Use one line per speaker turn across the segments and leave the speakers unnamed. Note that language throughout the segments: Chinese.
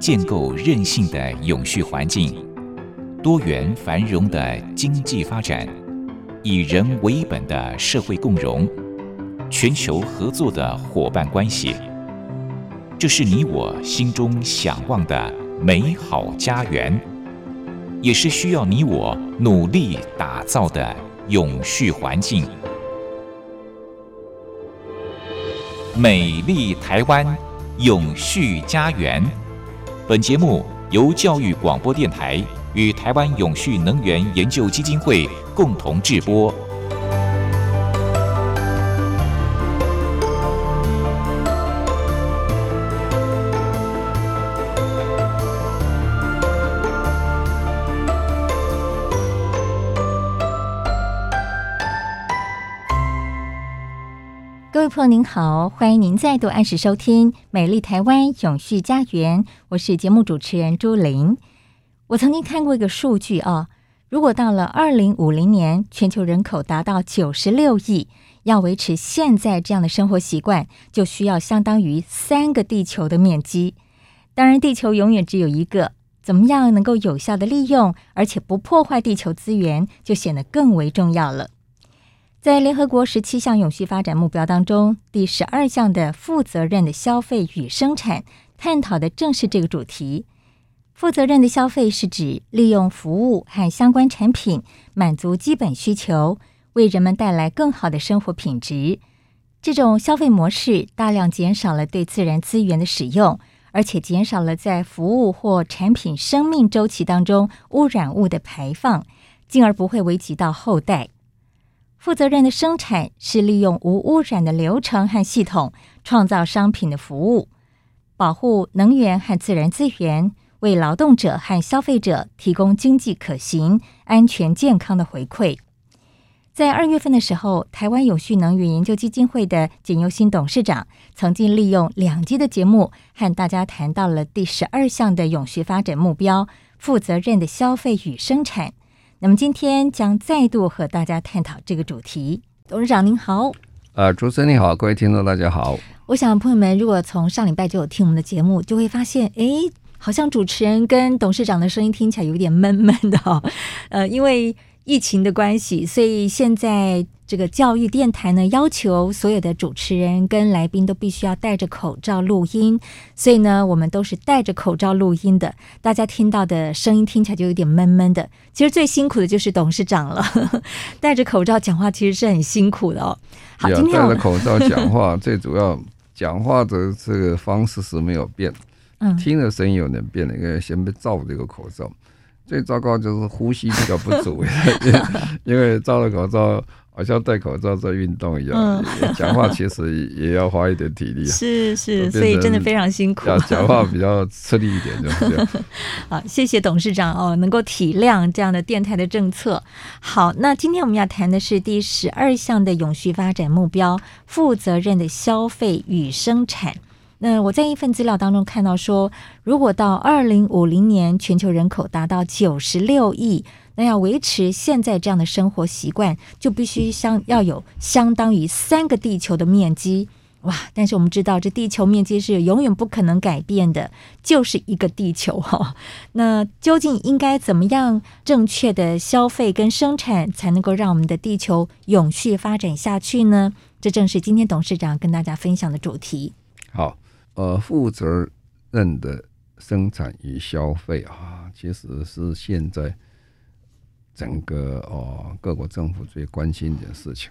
建构韧性的永续环境，多元繁荣的经济发展，以人为本的社会共融，全球合作的伙伴关系，这是你我心中向往的美好家园，也是需要你我努力打造的永续环境。美丽台湾，永续家园。本节目由教育广播电台与台湾永续能源研究基金会共同制播。
您好，欢迎您再度按时收听《美丽台湾永续家园》，我是节目主持人朱琳。我曾经看过一个数据啊，如果到了二零五零年，全球人口达到九十六亿，要维持现在这样的生活习惯，就需要相当于三个地球的面积。当然，地球永远只有一个，怎么样能够有效的利用，而且不破坏地球资源，就显得更为重要了。在联合国十七项永续发展目标当中，第十二项的负责任的消费与生产，探讨的正是这个主题。负责任的消费是指利用服务和相关产品，满足基本需求，为人们带来更好的生活品质。这种消费模式大量减少了对自然资源的使用，而且减少了在服务或产品生命周期当中污染物的排放，进而不会危及到后代。负责任的生产是利用无污染的流程和系统，创造商品的服务，保护能源和自然资源，为劳动者和消费者提供经济可行、安全、健康的回馈。在二月份的时候，台湾永续能源研究基金会的简又新董事长曾经利用两集的节目，和大家谈到了第十二项的永续发展目标：负责任的消费与生产。那么今天将再度和大家探讨这个主题。董事长您好，
呃，主持人你好，各位听众大家好。
我想朋友们如果从上礼拜就有听我们的节目，就会发现，哎，好像主持人跟董事长的声音听起来有点闷闷的哈。呃，因为疫情的关系，所以现在。这个教育电台呢，要求所有的主持人跟来宾都必须要戴着口罩录音，所以呢，我们都是戴着口罩录音的。大家听到的声音听起来就有点闷闷的。其实最辛苦的就是董事长了，呵呵，戴着口罩讲话其实是很辛苦的哦。好，今天
戴着口罩讲话，最主要讲话的这个方式是没有变，嗯，听的声音有点变了，因为先被罩这个口罩。最糟糕就是呼吸比较不足，因为 罩了口罩。好像戴口罩在运动一样，嗯、讲话其实也要花一点体力。
是是，所以真的非常辛苦。
讲话比较吃力一点，就是这样。
好，谢谢董事长哦，能够体谅这样的电台的政策。好，那今天我们要谈的是第十二项的永续发展目标：负责任的消费与生产。那我在一份资料当中看到说，如果到二零五零年全球人口达到九十六亿。那要维持现在这样的生活习惯，就必须相要有相当于三个地球的面积哇！但是我们知道，这地球面积是永远不可能改变的，就是一个地球哈。那究竟应该怎么样正确的消费跟生产，才能够让我们的地球永续发展下去呢？这正是今天董事长跟大家分享的主题。
好，呃，负责任的生产与消费啊，其实是现在。整个哦，各国政府最关心的事情，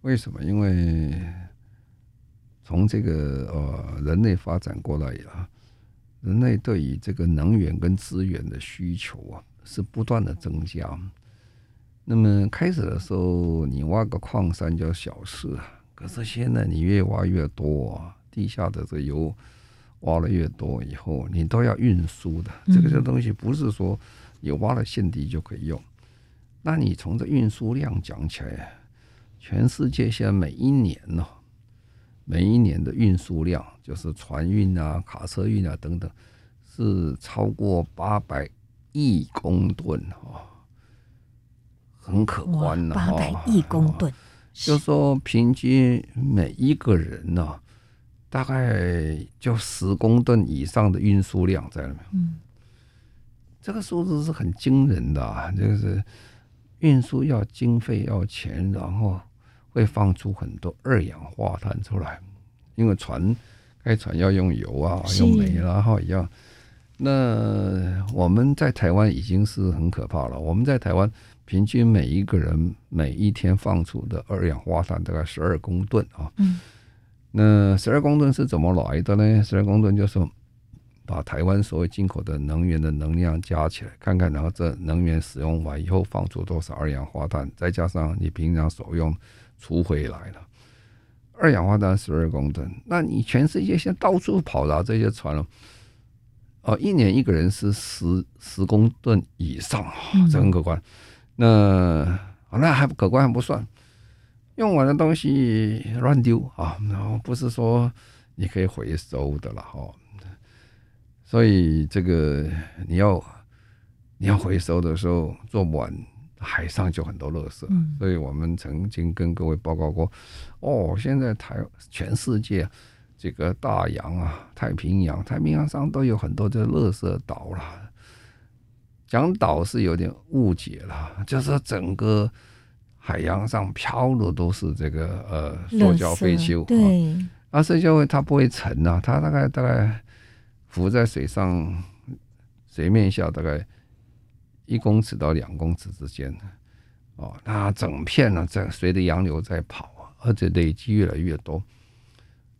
为什么？因为从这个呃人类发展过来啊，人类对于这个能源跟资源的需求啊是不断的增加。那么开始的时候，你挖个矿山叫小事啊，可是现在你越挖越多，地下的这油挖了越多以后，你都要运输的。这个这东西不是说你挖了现地就可以用。那你从这运输量讲起来，全世界现在每一年呢，每一年的运输量就是船运啊、卡车运啊等等，是超过八百亿公吨哦，很可观呢。
八百亿公吨，
就说平均每一个人呢，大概就十公吨以上的运输量在里面。
嗯，
这个数字是很惊人的啊，就是运输要经费要钱，然后会放出很多二氧化碳出来，因为船开船要用油啊，用煤，然后一样。那我们在台湾已经是很可怕了。我们在台湾平均每一个人每一天放出的二氧化碳大概十二公吨啊。
嗯。
那十二公吨是怎么来的呢？十二公吨就是把台湾所谓进口的能源的能量加起来，看看然后这能源使用完以后放出多少二氧化碳，再加上你平常所用除回来了，二氧化碳十二公吨。那你全世界现在到处跑的这些船了。哦，一年一个人是十十公吨以上，这很可观。那那还不可观还不算，用完的东西乱丢啊，然后不是说你可以回收的了哈。所以这个你要你要回收的时候做不完，海上就很多垃圾。所以我们曾经跟各位报告过，哦，现在台全世界。这个大洋啊，太平洋，太平洋上都有很多的垃圾岛了。讲岛是有点误解了，就是整个海洋上漂的都是这个呃塑胶废弃物。对，啊，塑胶它不会沉呐，它大概大概浮在水上，水面下大概一公尺到两公尺之间。哦，那整片呢，在随着洋流在跑啊，而且累积越来越多。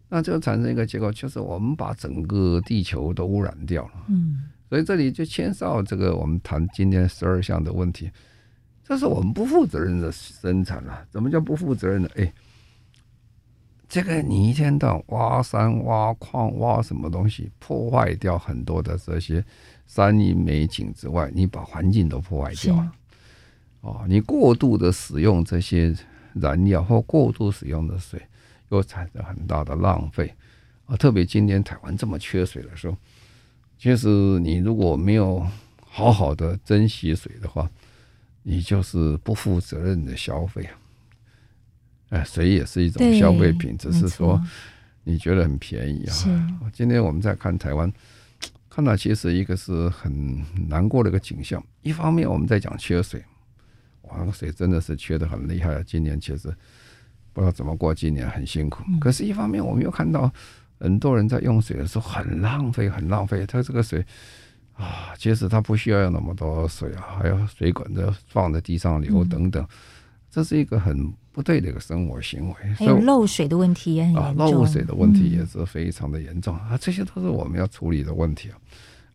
那就产生一个结果，就是我们把整个地球都污染掉了。嗯，所以这里就牵涉到这个我们谈今天十二项的问题，这是我们不负责任的生产了。怎么叫不负责任呢？哎，这个你一天到晚挖山挖矿挖什么东西，破坏掉很多的这些山林美景之外，你把环境都破坏掉了。哦，你过度的使用这些燃料或过度使用的水。又产生很大的浪费啊！特别今年台湾这么缺水的时候，其实你如果没有好好的珍惜水的话，你就是不负责任的消费啊！哎，水也是一种消费品，只是说你觉得很便宜啊。今天我们在看台湾，看到其实一个是很难过的一个景象。一方面我们在讲缺水，哇，那个水真的是缺的很厉害啊！今年其实。不知道怎么过今年很辛苦，可是，一方面我们又看到很多人在用水的时候很浪费，很浪费。他这个水啊，其实他不需要有那么多水啊，还有水管子放在地上流等等，这是一个很不对的一个生活行为。
还有漏水的问题也很严重，
漏水的问题也是非常的严重啊，这些都是我们要处理的问题啊。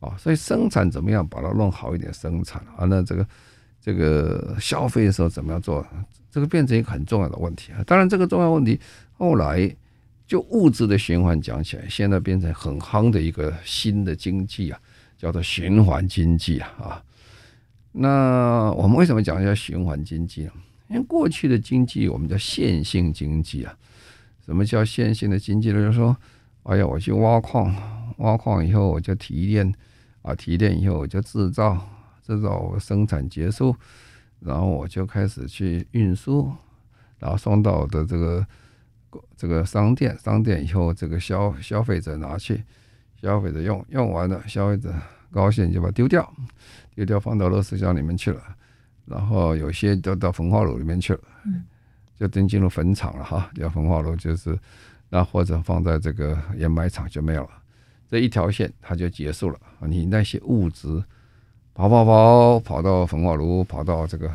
啊，所以生产怎么样把它弄好一点生产啊？那这个。这个消费的时候怎么样做？这个变成一个很重要的问题啊！当然，这个重要问题后来就物质的循环讲起来，现在变成很夯的一个新的经济啊，叫做循环经济啊！啊，那我们为什么讲一下循环经济呢？因为过去的经济我们叫线性经济啊。什么叫线性的经济呢？就是说，哎呀，我去挖矿，挖矿以后我就提炼，啊，提炼以后我就制造。制造生产结束，然后我就开始去运输，然后送到我的这个这个商店，商店以后这个消消费者拿去，消费者用用完了，消费者高兴就把丢掉，丢掉放到垃圾箱里面去了，然后有些都到焚化炉里面去了，就真进入坟场了哈，叫焚化炉就是，那或者放在这个掩埋场就没有了，这一条线它就结束了，你那些物质。跑跑跑，跑到焚化炉，跑到这个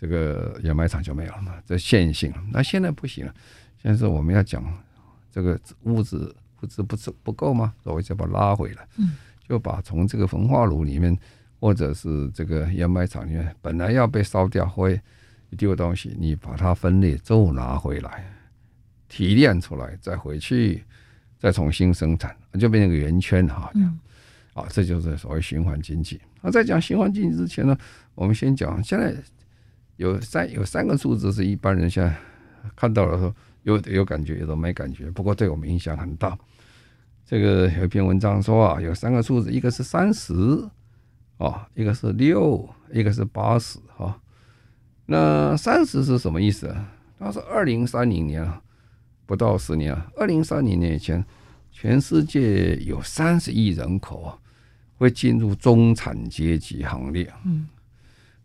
这个掩埋场就没有了嘛？这线性。那现在不行了，现在是我们要讲这个物质物质不是不够吗？所以就把它拉回来，就把从这个焚化炉里面或者是这个掩埋场里面本来要被烧掉或丢东西，你把它分裂之后拿回来，提炼出来，再回去再重新生产，就变成一个圆圈哈。啊，这就是所谓循环经济。那在讲循环经济之前呢，我们先讲现在有三有三个数字是一般人现在看到了说有有感觉，有的没感觉。不过对我们影响很大。这个有一篇文章说啊，有三个数字，一个是三十，啊，一个是六，一个是八十，哈。那三十是什么意思啊？他说二零三零年啊，不到十年啊，二零三零年以前，全世界有三十亿人口啊，会进入中产阶级行列。嗯，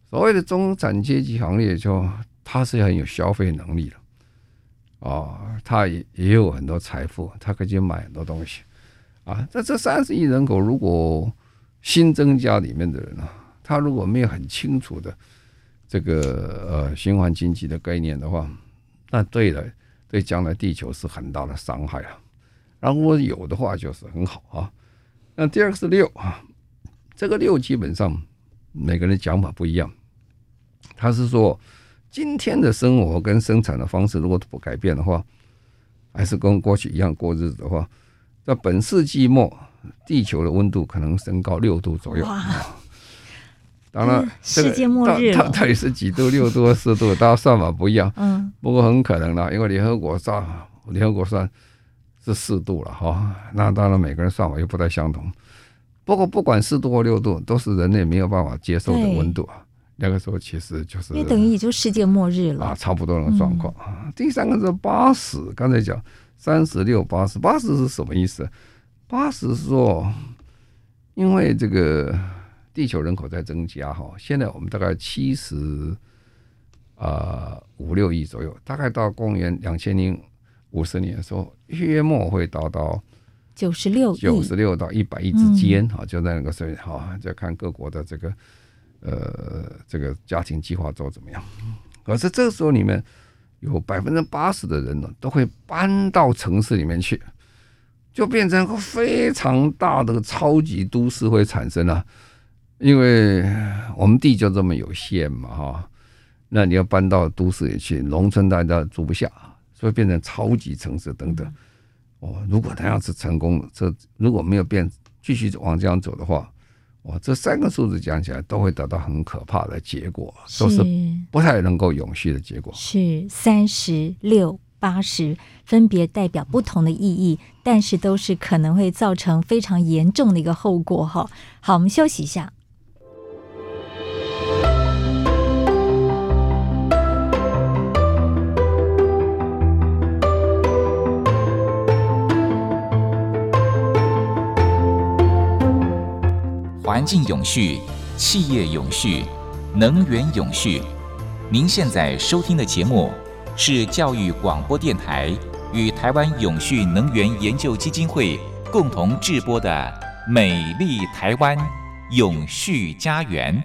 所谓的中产阶级行列，就他是很有消费能力的，哦，他也也有很多财富，他可以去买很多东西啊。在这三十亿人口，如果新增加里面的人啊，他如果没有很清楚的这个呃循环经济的概念的话，那对了。对将来地球是很大的伤害啊，然后如果有的话就是很好啊。那第二个是六啊，这个六基本上每个人讲法不一样。他是说，今天的生活跟生产的方式如果不改变的话，还是跟过去一样过日子的话，在本世纪末，地球的温度可能升高六度左右。当然，世界末日它到底是几度？六度、四度，大家算法不一样。嗯，不过很可能啦，因为联合国算，联合国算是四度了哈。那当然，每个人算法又不太相同。不过，不管四度或六度，都是人类没有办法接受的温度啊。那个时候其实就是，
那等于也就世界末日了啊，
差不多那个状况。第三个是八十，刚才讲三十六、八十，八十是什么意思？八十是说，因为这个。地球人口在增加哈，现在我们大概七十啊五六亿左右，大概到公元两千零五十年的时候，约莫会达到
九十六
九十六到一百亿之间哈，就在那个时候哈，就看各国的这个呃这个家庭计划做怎么样。可是这个时候里面有百分之八十的人呢，都会搬到城市里面去，就变成个非常大的超级都市会产生啊。因为我们地就这么有限嘛，哈，那你要搬到都市里去，农村大家住不下，所以变成超级城市等等。哦，如果他要是成功，这如果没有变，继续往这样走的话，哇，这三个数字讲起来都会得到很可怕的结果，都是不太能够永续的结果。
是三十六、八十，分别代表不同的意义，但是都是可能会造成非常严重的一个后果。哈，好，我们休息一下。
环境永续、企业永续、能源永续。您现在收听的节目是教育广播电台与台湾永续能源研究基金会共同制播的《美丽台湾永续家园》。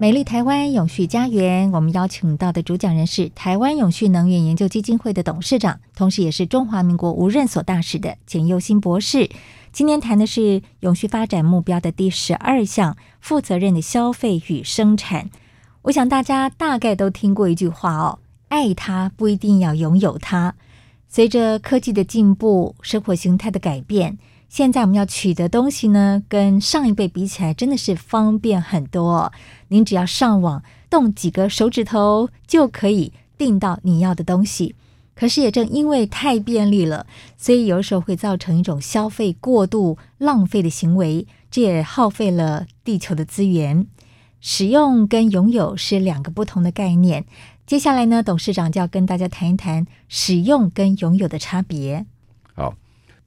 美丽台湾永续家园，我们邀请到的主讲人是台湾永续能源研究基金会的董事长，同时也是中华民国无任所大使的简佑新博士。今天谈的是永续发展目标的第十二项：负责任的消费与生产。我想大家大概都听过一句话哦：“爱它不一定要拥有它。”随着科技的进步，生活形态的改变，现在我们要取得东西呢，跟上一辈比起来，真的是方便很多。您只要上网，动几个手指头就可以订到你要的东西。可是也正因为太便利了，所以有时候会造成一种消费过度、浪费的行为，这也耗费了地球的资源。使用跟拥有是两个不同的概念。接下来呢，董事长就要跟大家谈一谈使用跟拥有的差别。
好，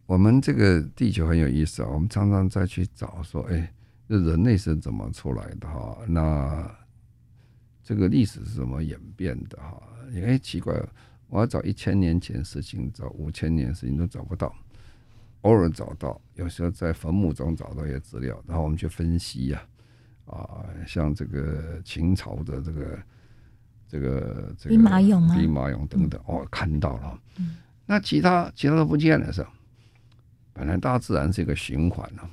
我们这个地球很有意思啊，我们常常在去找说，哎，这人类是怎么出来的哈？那这个历史是怎么演变的哈？哎，奇怪。我要找一千年前事情，找五千年事情都找不到，偶尔找到，有时候在坟墓中找到一些资料，然后我们去分析呀、啊，像这个秦朝的这个这个这个
兵马俑吗？
兵马俑等等，哦，看到了。那其他其他都不见了是吧？本来大自然是一个循环啊，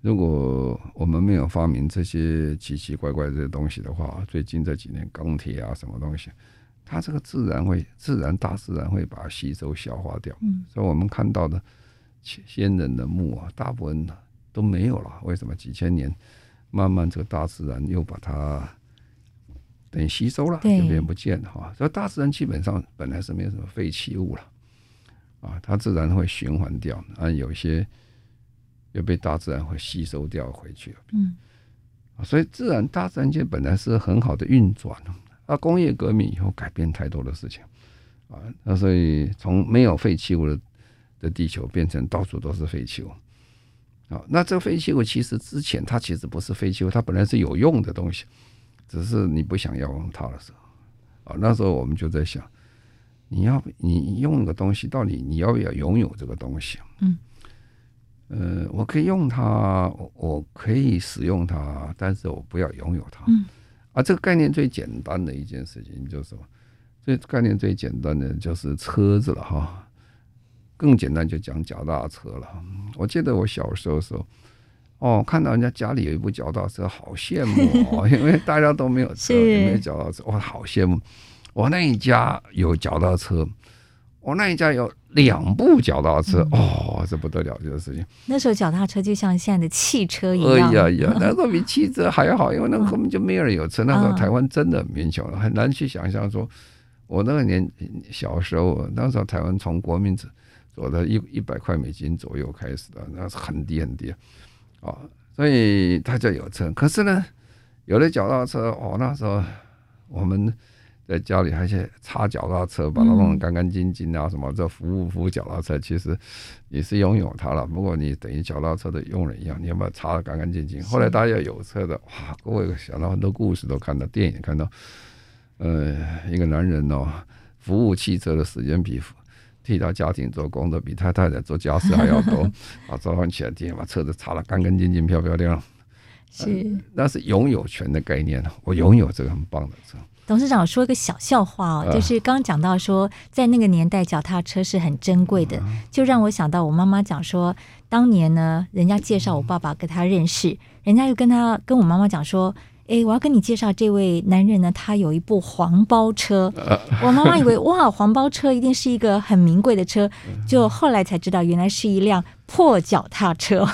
如果我们没有发明这些奇奇怪怪的这些东西的话，最近这几年钢铁啊什么东西。它这个自然会，自然大自然会把它吸收消化掉。嗯，所以我们看到的先人的墓啊，大部分都没有了。为什么？几千年，慢慢这个大自然又把它等于吸收了，就变不见了哈。所以大自然基本上本来是没有什么废弃物了啊，它自然会循环掉，啊，有些又被大自然会吸收掉回去了。嗯，所以自然大自然界本来是很好的运转。啊，工业革命以后改变太多的事情，啊，那所以从没有废弃物的的地球变成到处都是废弃物。啊，那这个废弃物其实之前它其实不是废弃物，它本来是有用的东西，只是你不想要用它的时候，啊，那时候我们就在想，你要你用一个东西，到底你要不要拥有这个东西？嗯，呃，我可以用它，我可以使用它，但是我不要拥有它。嗯，啊，这个概念最简单的一件事情就是什么？这概念最简单的就是车子了哈。更简单就讲脚踏车了。我记得我小时候的时候，哦，看到人家家里有一部脚踏车，好羡慕哦，因为大家都没有车，也没有脚踏车，哇好羡慕。我那一家有脚踏车，我那一家有两部脚踏车，哦，这不得了这个事情。
那时候脚踏车就像现在的汽车一样，哎
呀呀，那时候比汽车还要好，因为那根本就没有人有车。那时候台湾真的很贫穷，很难去想象说，我那个年小时候，那时候台湾从国民制。走的一一百块美金左右开始的，那是很低很低啊，哦，所以他就有车。可是呢，有了脚踏车，哦，那时候我们在家里还去擦脚踏车，把它弄得干干净净啊，什么这服务服务脚踏车，其实你是拥有它了。不过你等于脚踏车的佣人一样，你要把它擦得干干净净。后来大家有车的，哇，各位想到很多故事，都看到电影看到，呃，一个男人哦，服务汽车的时间比。替他家庭做工作比他太太做家事还要多，啊，早上起来第一天把车子擦得干干净净、漂漂亮亮。是，呃、那是拥有权的概念。我拥有这个很棒的车。
董事长说一个小笑话哦，就是刚讲到说，在那个年代脚踏车是很珍贵的，就让我想到我妈妈讲说，当年呢，人家介绍我爸爸跟他认识，人家又跟他跟我妈妈讲说。哎，我要跟你介绍这位男人呢，他有一部黄包车。我妈妈以为哇，黄包车一定是一个很名贵的车，就后来才知道，原来是一辆破脚踏车。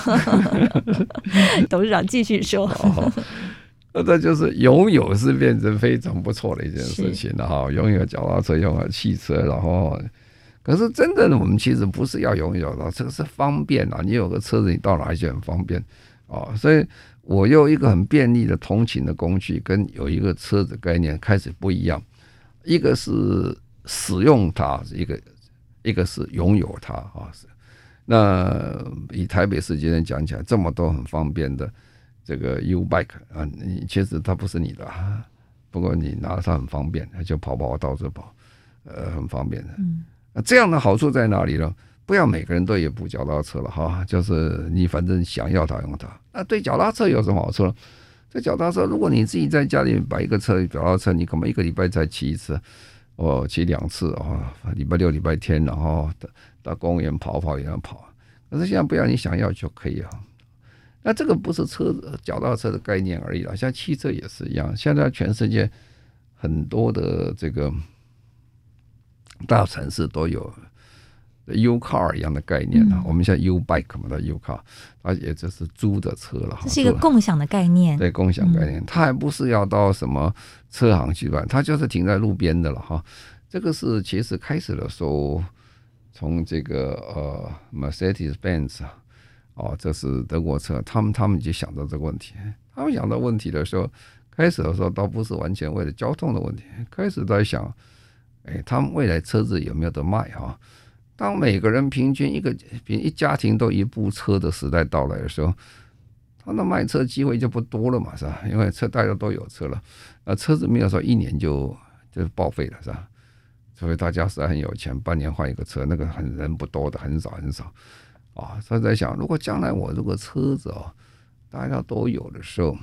董事长继续说，
那这就是拥有是变成非常不错的一件事情了哈。拥有脚踏车，拥有汽车，然后可是真正的，我们其实不是要拥有的，这个是方便啊。你有个车子，你到哪里去很方便啊，所以。我用一个很便利的通勤的工具，跟有一个车子概念开始不一样。一个是使用它，一个一个是拥有它啊。是那以台北市今天讲起来，这么多很方便的这个 U bike 啊，你其实它不是你的，不过你拿它很方便，就跑跑到处跑，呃，很方便的。那这样的好处在哪里呢？不要每个人都有部脚踏车了哈，就是你反正想要它用它。那对脚踏车有什么好处呢？这脚踏车，如果你自己在家里摆一个车脚踏车，你可能一个礼拜才骑一次，哦，骑两次啊，礼拜六、礼拜天，然后到公园跑跑也能跑。可是现在不要你想要就可以啊。那这个不是车子脚踏车的概念而已了，像汽车也是一样。现在全世界很多的这个大城市都有。U car 一样的概念呢，嗯、我们现在 U bike 嘛，叫 U car，它也就是租的车了。
这是一个共享的概念。
对，共享概念，它还不是要到什么车行去办，它就是停在路边的了哈。这个是其实开始的时候，从这个呃 Mercedes-Benz 啊，哦，这是德国车，他们他们就想到这个问题。他们想到问题的时候，开始的时候倒不是完全为了交通的问题，开始在想，哎，他们未来车子有没有得卖哈？当每个人平均一个比一家庭都一部车的时代到来的时候，他的卖车机会就不多了嘛，是吧？因为车大家都有车了，那车子没有说一年就就报废了，是吧？除非大家实在很有钱，半年换一个车，那个很人不多的，很少很少啊。所以在想，如果将来我这个车子哦，大家都有的时候，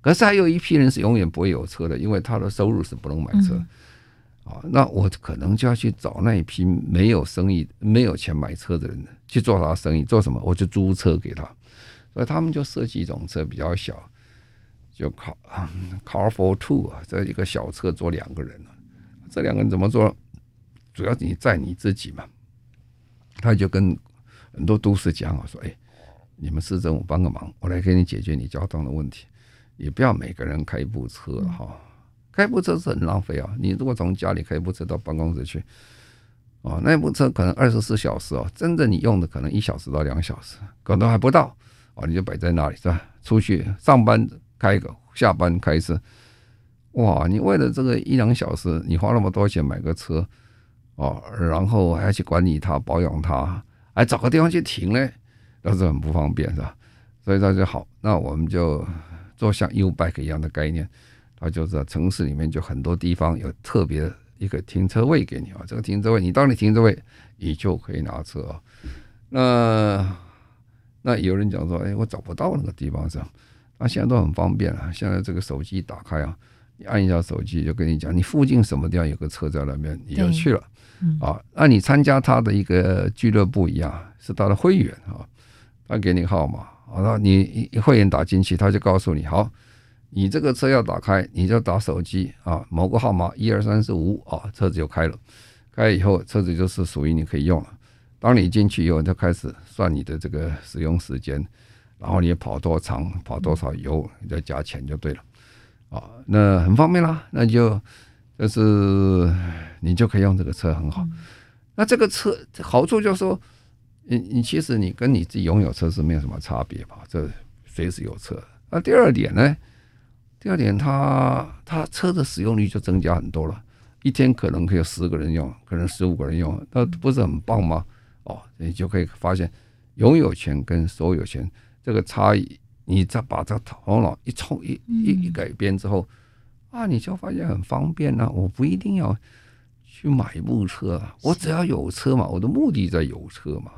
可是还有一批人是永远不会有车的，因为他的收入是不能买车。啊，那我可能就要去找那一批没有生意、没有钱买车的人去做他生意。做什么？我就租车给他。所以他们就设计一种车比较小，就 car car for two 啊，这一个小车坐两个人。这两个人怎么做？主要你载你自己嘛。他就跟很多都市讲啊，说：“哎，你们市政府帮个忙，我来给你解决你交通的问题。也不要每个人开一部车哈。”开部车是很浪费啊！你如果从家里开部车到办公室去，哦，那部车可能二十四小时哦，真正你用的可能一小时到两小时，可能还不到哦，你就摆在那里是吧？出去上班开一个，下班开一次，哇！你为了这个一两小时，你花那么多钱买个车，哦，然后还要去管理它、保养它，还找个地方去停呢，那是很不方便，是吧？所以他就好，那我们就做像 U Bike 一样的概念，它就在城市里面就很多地方有特别一个停车位给你啊，这个停车位你到你停车位，你就可以拿车啊。那那有人讲说，哎，我找不到那个地方是吧？那现在都很方便了，现在这个手机打开啊，你按一下手机就跟你讲，你附近什么地方有个车在那边，你就去了。啊，那你参加他的一个俱乐部一样，是他的会员啊，他给你号码，然后，你会员打进去，他就告诉你，好，你这个车要打开，你就打手机啊，某个号码一二三四五啊，车子就开了，开以后车子就是属于你可以用了。当你进去以后，就开始算你的这个使用时间，然后你跑多长，跑多少油，你再加钱就对了，啊，那很方便啦，那就就是你就可以用这个车很好。那这个车好处就是说，你你其实你跟你自己拥有车是没有什么差别吧？这随时有车。那第二点呢？第二点它，它它车的使用率就增加很多了，一天可能可以有十个人用，可能十五个人用，那不是很棒吗？哦，你就可以发现拥有权跟所有权这个差异，你再把这头脑一冲一一一改变之后，啊，你就发现很方便呐、啊。我不一定要去买一部车，啊我只要有车嘛，我的目的在有车嘛。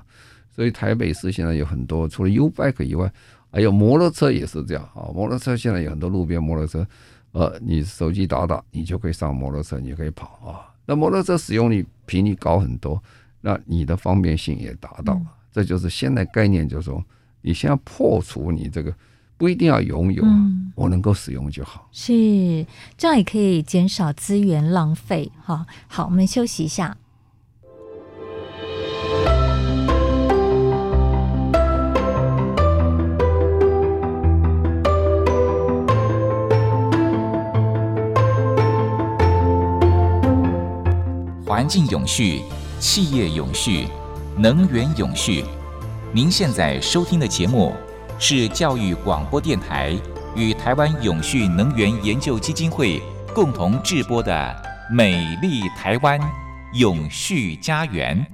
所以台北市现在有很多，除了 U-Bike 以外，还有摩托车也是这样啊。摩托车现在有很多路边摩托车，呃，你手机打打，你就可以上摩托车，你可以跑啊。那摩托车使用率频率高很多。那你的方便性也达到了，这就是现在概念，就是说，你先要破除你这个不一定要拥有，我能够使用就好。
是，这样也可以减少资源浪费。哈，好，我们休息一下。
环境永续。企业永续，能源永续。您现在收听的节目是教育广播电台与台湾永续能源研究基金会共同制播的《美丽台湾永续家园》。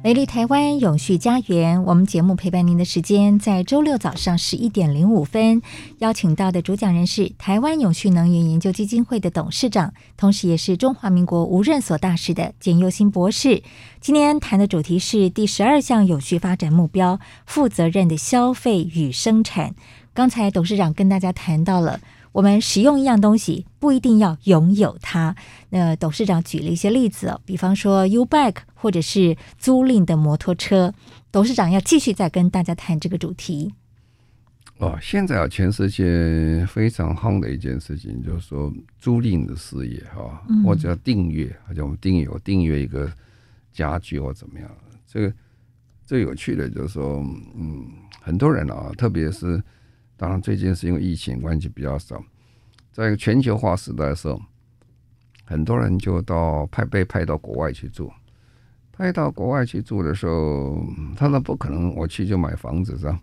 美丽台湾永续家园，我们节目陪伴您的时间在周六早上十一点零五分，邀请到的主讲人是台湾永续能源研究基金会的董事长，同时也是中华民国无任所大使的简佑新博士。今天谈的主题是第十二项永续发展目标：负责任的消费与生产。刚才董事长跟大家谈到了。我们使用一样东西不一定要拥有它。那董事长举了一些例子哦，比方说 U-Bike 或者是租赁的摩托车。董事长要继续再跟大家谈这个主题。
哦，现在啊，全世界非常夯的一件事情就是说租赁的事业哈，或者订阅，或者我们订阅我订阅一个家具或怎么样。这个最有趣的就是说，嗯，很多人啊，特别是。当然，最近是因为疫情关系比较少，在一个全球化时代的时候，很多人就到派被派到国外去住。派到国外去住的时候，他说不可能，我去就买房子是吧？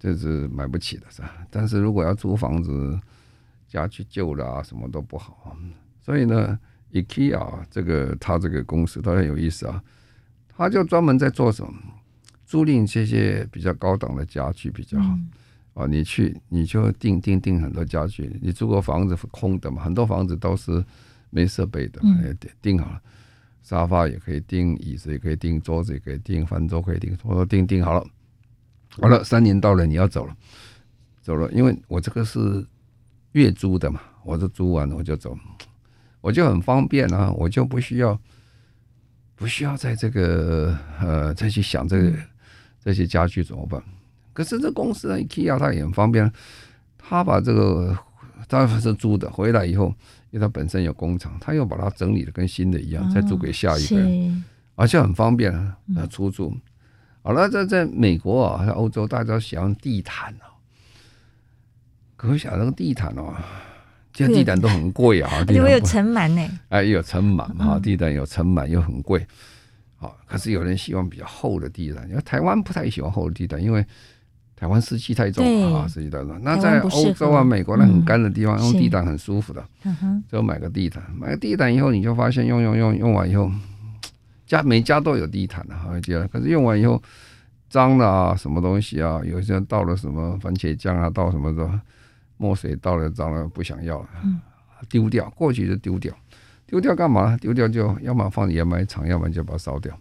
这是买不起的是吧？但是如果要租房子，家具旧了啊，什么都不好。所以呢，IKEA 这个他这个公司，他很有意思啊，他就专门在做什么？租赁这些比较高档的家具比较好。啊，你去你就订订订很多家具，你租个房子空的嘛，很多房子都是没设备的，哎，订好了，沙发也可以订，椅子也可以订，桌子也可以订，饭桌可以订，我说订订好了，好了，三年到了你要走了，走了，因为我这个是月租的嘛，我就租完了我就走，我就很方便啊，我就不需要不需要在这个呃再去想这个这些家具怎么办。可是这公司呢，IKEA 它也很方便，他把这个他是租的，回来以后，因为他本身有工厂，他又把它整理的跟新的一样，再租给下一个人，而且很方便啊，出租。好了，在在美国啊，在欧洲，大家喜欢地毯啊，可想那个地毯哦，这地毯都很贵啊，
因为有尘螨呢，
哎，有尘螨哈，地毯有尘螨又很贵，好，可是有人喜欢比较厚的地毯，因为台湾不太喜欢厚的地毯，因为。台湾湿气太重啊，湿气太重。那在欧洲啊、美国那很干的地方，用地毯很舒服的。就买个地毯，买个地毯以后，你就发现用用用用完以后，家每家都有地毯的，好像可是用完以后脏了啊，什么东西啊？有些人倒了什么番茄酱啊，倒什么的墨水倒了脏了，不想要了，丢掉。过去就丢掉，丢掉干嘛？丢掉就要么放掩埋场，要么就把它烧掉。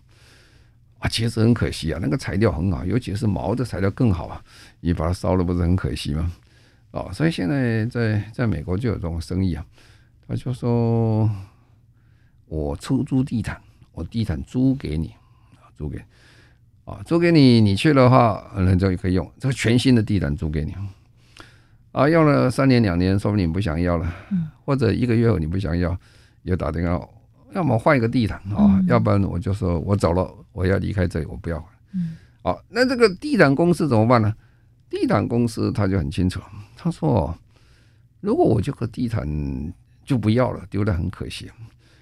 啊，其实很可惜啊，那个材料很好，尤其是毛的材料更好啊。你把它烧了，不是很可惜吗？哦，所以现在在在美国就有这种生意啊。他就说，我出租地毯，我地毯租给你，租给，啊，租给你，你去的话，人家也可以用这个全新的地毯租给你。啊，用了三年两年，说不定你不想要了，或者一个月后你不想要，又打电话。要么换一个地毯啊，嗯、要不然我就说我走了，我要离开这里，我不要。嗯，好，那这个地毯公司怎么办呢？地毯公司他就很清楚，他说，如果我这个地毯就不要了，丢了很可惜。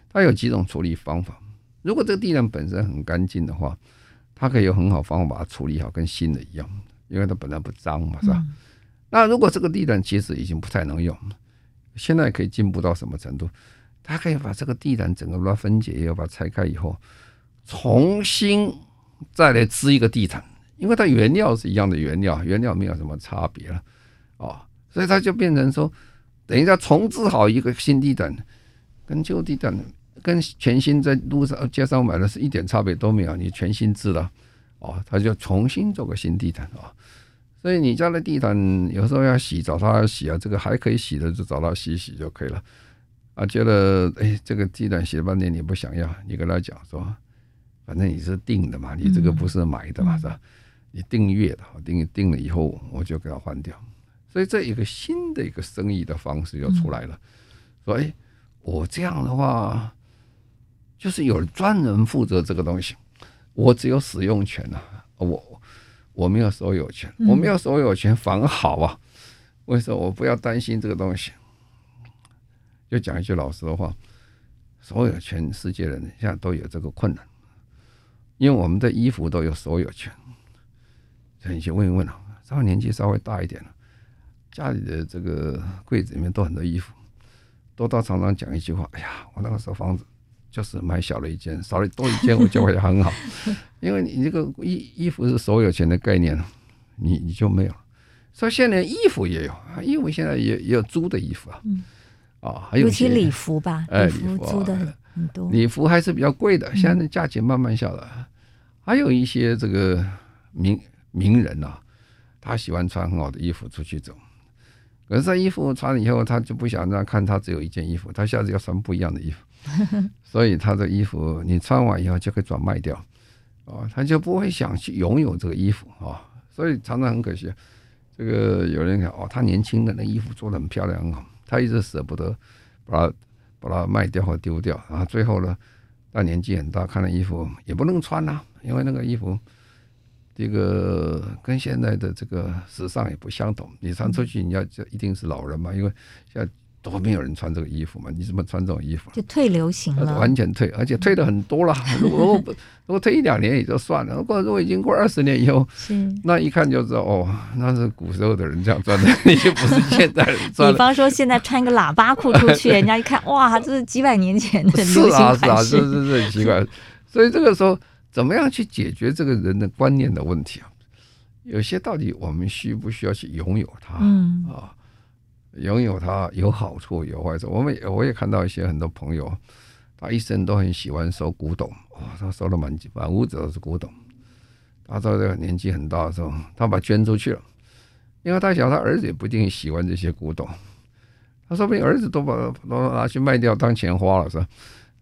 他有几种处理方法。如果这个地毯本身很干净的话，他可以有很好方法把它处理好，跟新的一样，因为它本来不脏嘛，是吧？嗯、那如果这个地毯其实已经不太能用，现在可以进步到什么程度？他可以把这个地毯整个把它分解，要把它拆开以后，重新再来织一个地毯，因为它原料是一样的原料，原料没有什么差别了，哦，所以它就变成说，等一下重织好一个新地毯，跟旧地毯跟全新在路上街上买的是一点差别都没有，你全新织了，哦，他就重新做个新地毯。啊，所以你家的地毯有时候要洗，找他洗啊，这个还可以洗的就找他洗洗就可以了。啊，觉得哎，这个地毯洗了半天你不想要，你跟他讲说，反正你是订的嘛，你这个不是买的嘛，嗯、是吧？你订阅的，订订了以后我就给他换掉，所以这一个新的一个生意的方式就出来了。嗯、说哎，我这样的话，就是有专人负责这个东西，我只有使用权啊，我我没有所有权，我没有所有权反而好啊，为什么我不要担心这个东西？就讲一句老实的话，所有全世界人现在都有这个困难，因为我们的衣服都有所有权。所以你去问一问啊，稍微年纪稍微大一点了，家里的这个柜子里面都很多衣服，多到常常讲一句话：“哎呀，我那个时候房子就是买小了一间，少了多一间我就会很好。” 因为你这个衣衣服是所有权的概念，你你就没有。所以现在衣服也有啊，衣服现在也也有租的衣服啊。啊，还有些礼
服吧，礼服租的很多，
礼服还是比较贵的，现在价钱慢慢下来。还有一些这个名名人呐，他喜欢穿很好的衣服出去走，可是他衣服穿了以后，他就不想让看他只有一件衣服，他下次要穿不一样的衣服，所以他的衣服你穿完以后就可以转卖掉，啊，他就不会想去拥有这个衣服啊，所以常常很可惜，这个有人讲哦，他年轻的那衣服做的很漂亮很好。他一直舍不得把它把它卖掉或丢掉，然后最后呢，他年纪很大，看了衣服也不能穿呐、因为那个衣服这个跟现在的这个时尚也不相同，你穿出去你要就一定是老人嘛，因为像。都没有人穿这个衣服嘛？你怎么穿这种衣服？
就退流行了，
完全退，而且退的很多了。如果如果退一两年也就算了，如果如果已经过二十年以后，那一看就知道哦，那是古时候的人这样穿的，你就不是现代人穿。
比方说现在穿一个喇叭裤出去，人家一看哇，这是几百年前的流行款式。
是啊，是啊，这这是很奇怪。所以这个时候，怎么样去解决这个人的观念的问题啊？有些到底我们需不需要去拥有它？嗯啊。拥有它有好处有坏处，我们我也看到一些很多朋友，他一生都很喜欢收古董，哇，他收了满满屋子都是古董。他到这个年纪很大的时候，他把捐出去了，因为他想他儿子也不一定喜欢这些古董，他说不定儿子都把都拿去卖掉当钱花了是吧？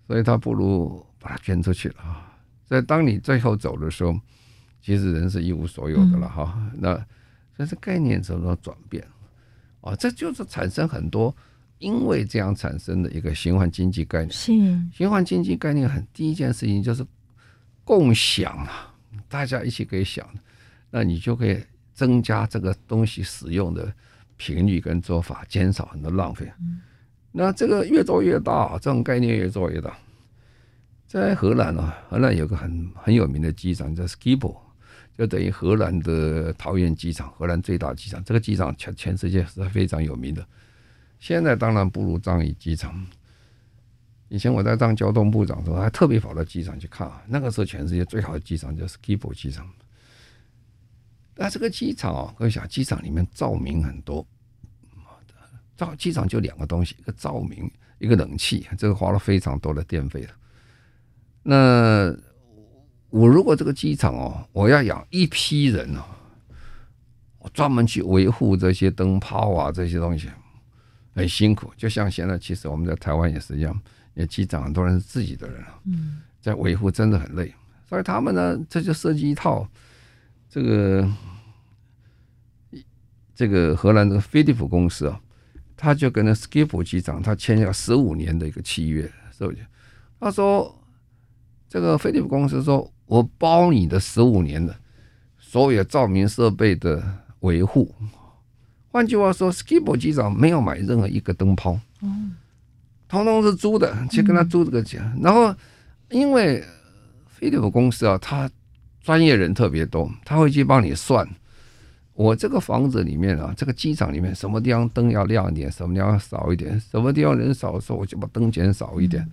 所以他不如把它捐出去了啊。所以当你最后走的时候，其实人是一无所有的了哈。嗯、那这是概念怎么转变？啊，这就是产生很多，因为这样产生的一个循环经济概念。是循环经济概念很第一件事情就是共享啊，大家一起可以享，那你就可以增加这个东西使用的频率跟做法，减少很多浪费。那这个越做越大，这种概念越做越大。在荷兰啊，荷兰有个很很有名的机场叫 Schiphol，就等于荷兰的桃园机场，荷兰最大机场，这个机场全全世界是非常有名的。现在当然不如樟宜机场。以前我在当交通部长的时候，还特别跑到机场去看啊。那个时候全世界最好的机场就是 Schiphol 机场。那这个机场啊，各位想，机场里面照明很多，照机场就两个东西，一个照明，一个冷气，这个花了非常多的电费的。那我如果这个机场哦，我要养一批人哦，我专门去维护这些灯泡啊，这些东西很辛苦。就像现在，其实我们在台湾也是一样。也机长很多人是自己的人啊，在维护真的很累，所以他们呢，这就设计一套这个这个荷兰的飞利浦公司啊，他就跟那 Skip 机长他签下十五年的一个契约，是不是？他说这个飞利浦公司说我包你的十五年的所有照明设备的维护，换句话说，Schiphol 机长没有买任何一个灯泡。通通是租的，去跟他租这个钱。然后，因为飞利浦公司啊，他专业人特别多，他会去帮你算。我这个房子里面啊，这个机场里面，什么地方灯要亮一点，什么地方要少一点，什么地方人少的时候，我就把灯减少一点。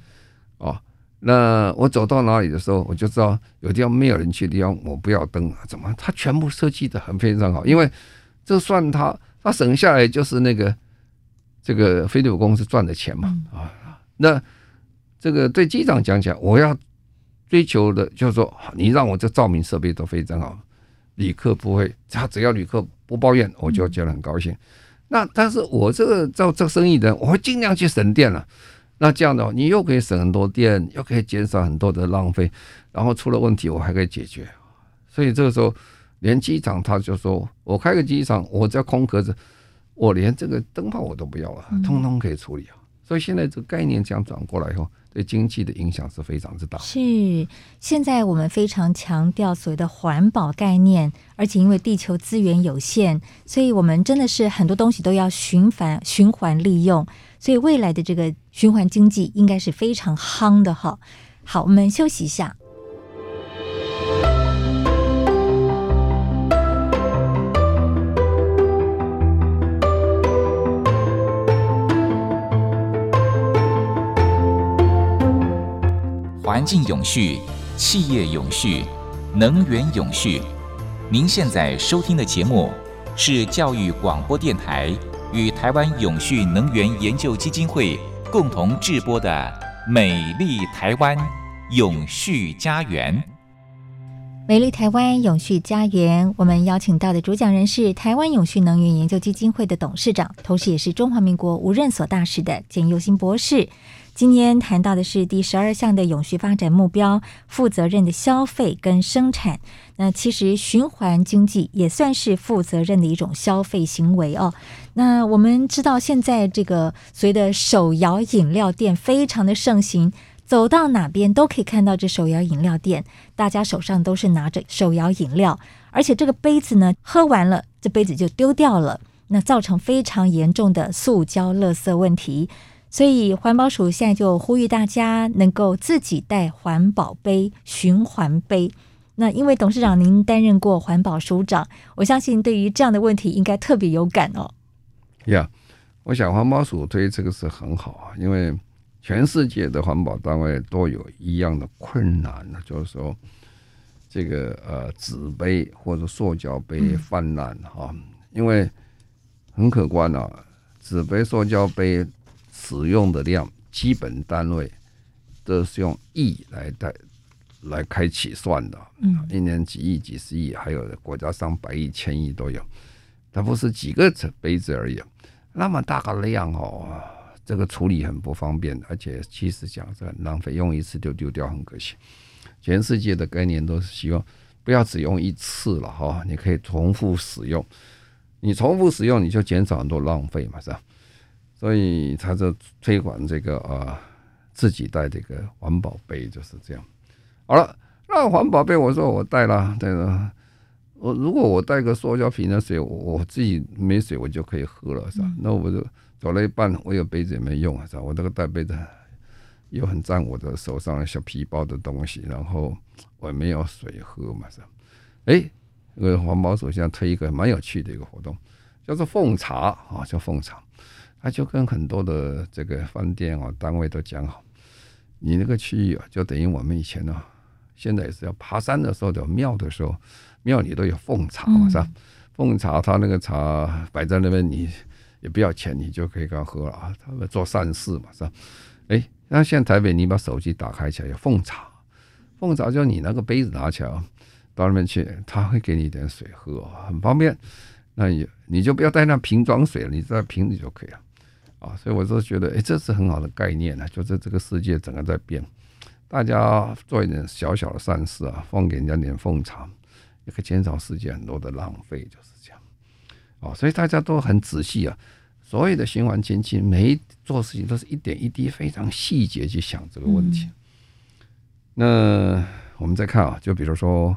哦，那我走到哪里的时候，我就知道有地方没有人去的地方，我不要灯。怎么？他全部设计的很非常好，因为这算他，他省下来就是那个。这个飞利浦公司赚的钱嘛，啊，那这个对机长讲起来，我要追求的就是说，你让我这照明设备都非常好，旅客不会，他只要旅客不抱怨，我就觉得很高兴。那但是我这个做这个生意的，我会尽量去省电了。那这样的话，你又可以省很多电，又可以减少很多的浪费，然后出了问题我还可以解决。所以这个时候，连机场他就说，我开个机场，我只要空壳子。我连这个灯泡我都不要了，通通可以处理啊！所以现在这个概念这样转过来以后，对经济的影响是非常之大。
是，现在我们非常强调所谓的环保概念，而且因为地球资源有限，所以我们真的是很多东西都要循环循环利用。所以未来的这个循环经济应该是非常夯的哈。好，我们休息一下。
环境永续、企业永续、能源永续。您现在收听的节目是教育广播电台与台湾永续能源研究基金会共同制播的《美丽台湾永续家园》。
美丽台湾永续家园，我们邀请到的主讲人是台湾永续能源研究基金会的董事长，同时也是中华民国无任所大使的简佑新博士。今天谈到的是第十二项的永续发展目标：负责任的消费跟生产。那其实循环经济也算是负责任的一种消费行为哦。那我们知道，现在这个所谓的手摇饮料店非常的盛行，走到哪边都可以看到这手摇饮料店，大家手上都是拿着手摇饮料，而且这个杯子呢，喝完了这杯子就丢掉了，那造成非常严重的塑胶垃圾问题。所以环保署现在就呼吁大家能够自己带环保杯、循环杯。那因为董事长您担任过环保署长，我相信对于这样的问题应该特别有感哦。
呀，我想环保署推这个是很好啊，因为全世界的环保单位都有一样的困难呢，就是说这个呃纸杯或者塑胶杯泛滥哈，因为很可观啊，纸杯、塑胶杯。使用的量基本单位都是用亿来带来开起算的，嗯，一年几亿、几十亿，还有国家上百亿、千亿都有，它不是几个杯子而已，那么大个量哦，这个处理很不方便，而且其实讲是很浪费，用一次就丢掉，很可惜。全世界的概念都是希望不要只用一次了哈，你可以重复使用，你重复使用你就减少很多浪费嘛，是吧？所以他就推广这个啊，自己带这个环保杯就是这样。好了，那环保杯我说我带了，带了，我如果我带个塑胶瓶的水，我自己没水我就可以喝了，是吧？那我就走了一半，我有杯子也没用，是吧？我这个带杯子又很占我的手上的小皮包的东西，然后我也没有水喝嘛，是吧？哎，这个环保署现在推一个蛮有趣的一个活动，叫做奉茶啊，叫奉茶。他就跟很多的这个饭店啊单位都讲好，你那个区域啊，就等于我们以前呢、啊，现在也是要爬山的时候有庙的时候，庙里都有奉茶嘛，是吧？奉茶，他那个茶摆在那边，你也不要钱，你就可以给他喝了啊。他们做善事嘛，是吧？哎，那现在台北，你把手机打开起来有奉茶，奉茶就你那个杯子拿起来啊到那边去，他会给你一点水喝，很方便。那你你就不要带那瓶装水了，你带瓶子就可以了。啊，所以我就觉得，哎，这是很好的概念呢。就是这个世界整个在变，大家做一点小小的善事啊，奉给人家点奉茶，也可以减少世界很多的浪费，就是这样。啊，所以大家都很仔细啊，所有的循环经济，每一做事情都是一点一滴，非常细节去想这个问题。那我们再看啊，就比如说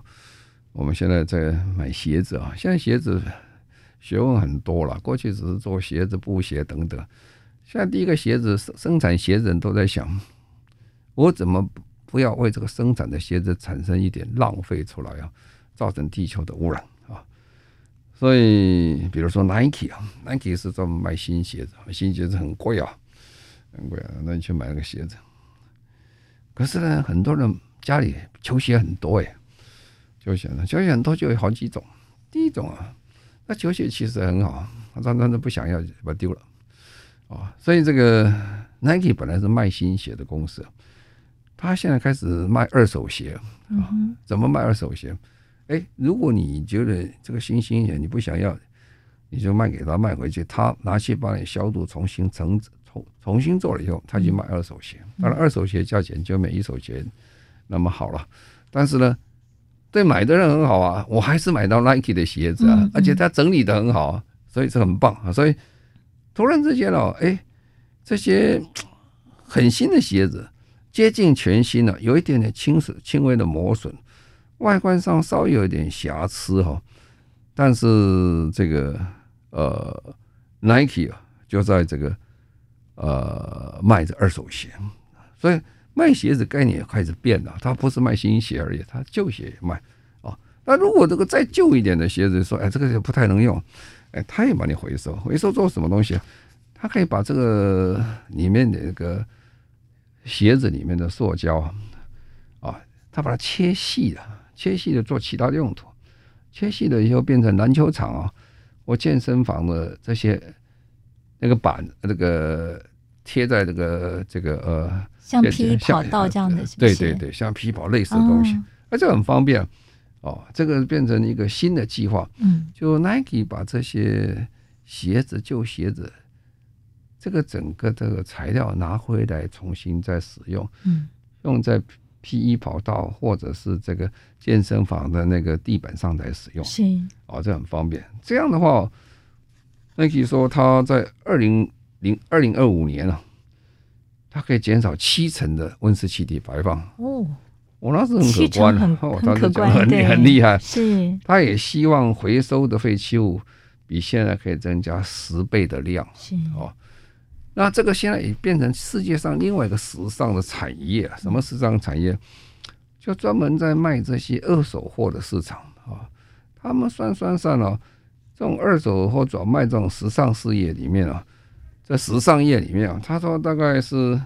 我们现在在买鞋子啊，现在鞋子学问很多了，过去只是做鞋子、布鞋等等。现在第一个鞋子生生产鞋子人都在想，我怎么不要为这个生产的鞋子产生一点浪费出来啊，造成地球的污染啊？所以，比如说 Nike 啊，Nike 是专门卖新鞋子，新鞋子很贵啊，很贵啊，那你去买那个鞋子。可是呢，很多人家里球鞋很多哎，球鞋呢，球鞋很多就有好几种。第一种啊，那球鞋其实很好，他常常都不想要，把它丢了。啊，所以这个 Nike 本来是卖新鞋的公司，他现在开始卖二手鞋啊。怎么卖二手鞋？哎，如果你觉得这个新新鞋你不想要，你就卖给他卖回去，他拿去帮你消毒，重新成重重新做了以后，他就卖二手鞋。当然，二手鞋价钱就没一手鞋那么好了。但是呢，对买的人很好啊，我还是买到 Nike 的鞋子啊，而且他整理的很好，所以是很棒啊，所以。突然之间哦，哎，这些很新的鞋子，接近全新了，有一点点轻损、轻微的磨损，外观上稍微有一点瑕疵哈。但是这个呃，Nike 啊，就在这个呃卖着二手鞋，所以卖鞋子概念也开始变了。它不是卖新鞋而已，它旧鞋也卖哦。那如果这个再旧一点的鞋子，说哎，这个就不太能用。哎，他也帮你回收，回收做什么东西？他可以把这个里面的那个鞋子里面的塑胶啊，他把它切细了，切细了做其他的用途，切细了以后变成篮球场啊，或健身房的这些那个板，那个贴在这个这个呃，
像皮跑道这样的是不是，
对对对，像皮跑类似的东西，而且很方便。哦，这个变成一个新的计划。嗯，就 Nike 把这些鞋子、旧鞋子，这个整个这个材料拿回来重新再使用。嗯，用在 PE 跑道或者是这个健身房的那个地板上来使用。行，哦，这很方便。这样的话，Nike 说他在二零零二零二五年啊，它可以减少七成的温室气体排放。哦。我那是很可观，很可观，很很厉害。是，他也希望回收的废弃物比现在可以增加十倍的量。是哦，那这个现在也变成世界上另外一个时尚的产业。什么时尚产业？就专门在卖这些二手货的市场啊。他们算算算了，这种二手货转卖这种时尚事业里面啊，在时尚业里面啊，他说大概是。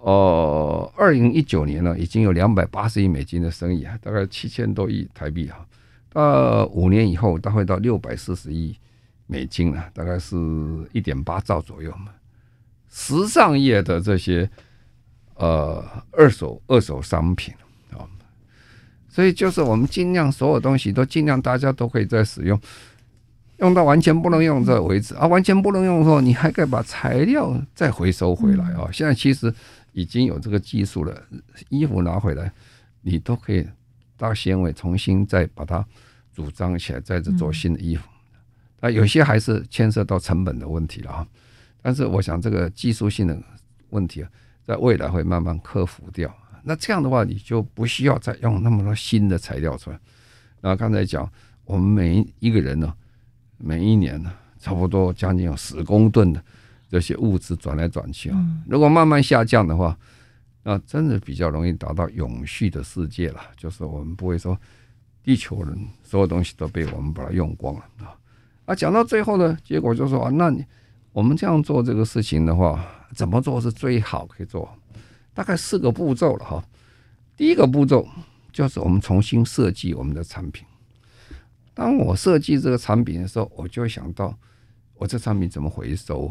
哦，二零一九年呢，已经有两百八十亿美金的生意啊，大概七千多亿台币啊。到五年以后，它会到六百四十亿美金啊，大概是一点八兆左右嘛。时尚业的这些呃二手二手商品啊，所以就是我们尽量所有东西都尽量大家都可以在使用，用到完全不能用这为止啊。完全不能用的时候，你还可以把材料再回收回来啊。现在其实。已经有这个技术了，衣服拿回来，你都可以到纤维重新再把它组装起来，再做新的衣服。啊，有些还是牵涉到成本的问题了啊。但是我想这个技术性的问题啊，在未来会慢慢克服掉。那这样的话，你就不需要再用那么多新的材料出来。然后刚才讲，我们每一个人呢，每一年呢，差不多将近有十公吨的。这些物质转来转去啊，如果慢慢下降的话，那真的比较容易达到永续的世界了。就是我们不会说地球人所有东西都被我们把它用光了啊！啊，讲到最后呢，结果就说啊，那你我们这样做这个事情的话，怎么做是最好可以做？大概四个步骤了哈。第一个步骤就是我们重新设计我们的产品。当我设计这个产品的时候，我就会想到我这产品怎么回收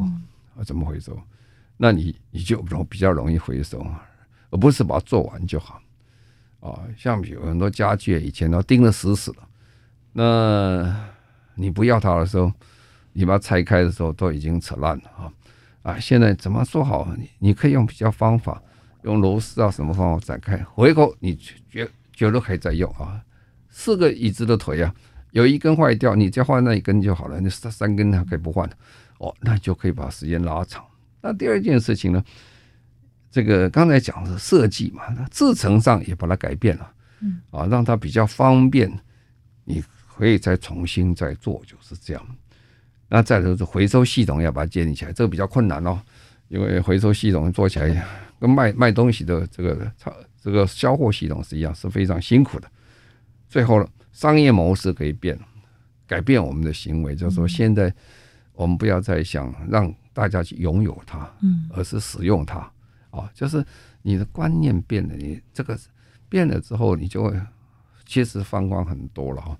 啊？怎么回收？那你你就容比较容易回收，而不是把它做完就好啊。像比如很多家具以前都钉得死死的，那你不要它的时候，你把它拆开的时候都已经扯烂了啊啊！现在怎么做好？你你可以用比较方法。用螺丝啊，什么方法展开？回头你绝绝对可以再用啊！四个椅子的腿啊，有一根坏掉，你再换那一根就好了。那三三根还可以不换哦，那就可以把时间拉长。那第二件事情呢？这个刚才讲的设计嘛，那制程上也把它改变了，嗯啊，让它比较方便，你可以再重新再做，就是这样。那再就是回收系统要把它建立起来，这个比较困难哦，因为回收系统做起来。跟卖卖东西的这个这个销货系统是一样，是非常辛苦的。最后呢，商业模式可以变，改变我们的行为，就是说，现在我们不要再想让大家去拥有它，嗯而是使用它。啊，就是你的观念变了，你这个变了之后，你就会其实放光很多了哈。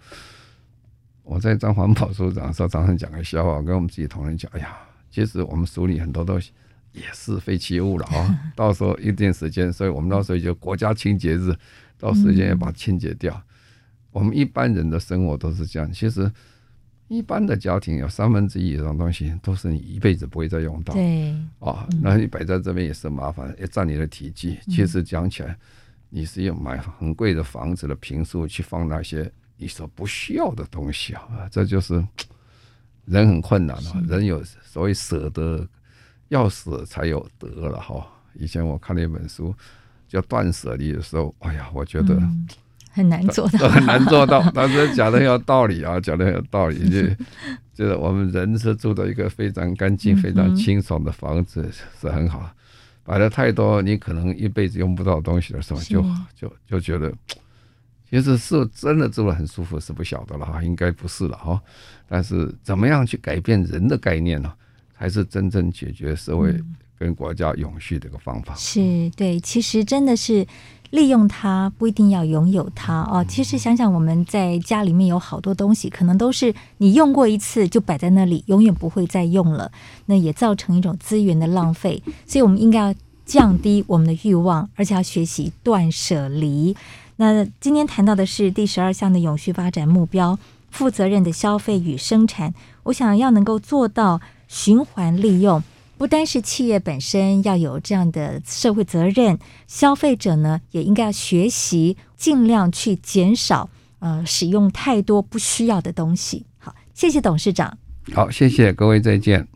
我在当环保署长的时候，常常讲个笑话，跟我们自己同仁讲：哎呀，其实我们署里很多东西。也是废弃物了啊！到时候一定时间，所以我们到时候就国家清洁日，到时间要把它清洁掉。我们一般人的生活都是这样。其实一般的家庭有三分之一以上东西都是你一辈子不会再用到。对啊，那你摆在这边也是麻烦，也占你的体积。其实讲起来，你是要买很贵的房子的平数去放那些你所不需要的东西啊！这就是 人很困难了。人有所谓舍得。要舍才有得了哈！以前我看了一本书叫《断舍离》的时候，哎呀，我觉得、嗯、
很难做到，
很难做到。但是讲的有道理啊，讲的很有道理。就 就是我们人是住的一个非常干净、非常清爽的房子是很好。买了太多你可能一辈子用不到东西的时候，就就就觉得其实是真的住得很舒服，是不晓得了哈，应该不是了哈。但是怎么样去改变人的概念呢？才是真正解决社会跟国家永续的一个方法。
是对，其实真的是利用它，不一定要拥有它哦。其实想想，我们在家里面有好多东西，可能都是你用过一次就摆在那里，永远不会再用了，那也造成一种资源的浪费。所以，我们应该要降低我们的欲望，而且要学习断舍离。那今天谈到的是第十二项的永续发展目标：负责任的消费与生产。我想要能够做到。循环利用，不单是企业本身要有这样的社会责任，消费者呢也应该要学习，尽量去减少呃使用太多不需要的东西。好，谢谢董事长。
好，谢谢各位，再见。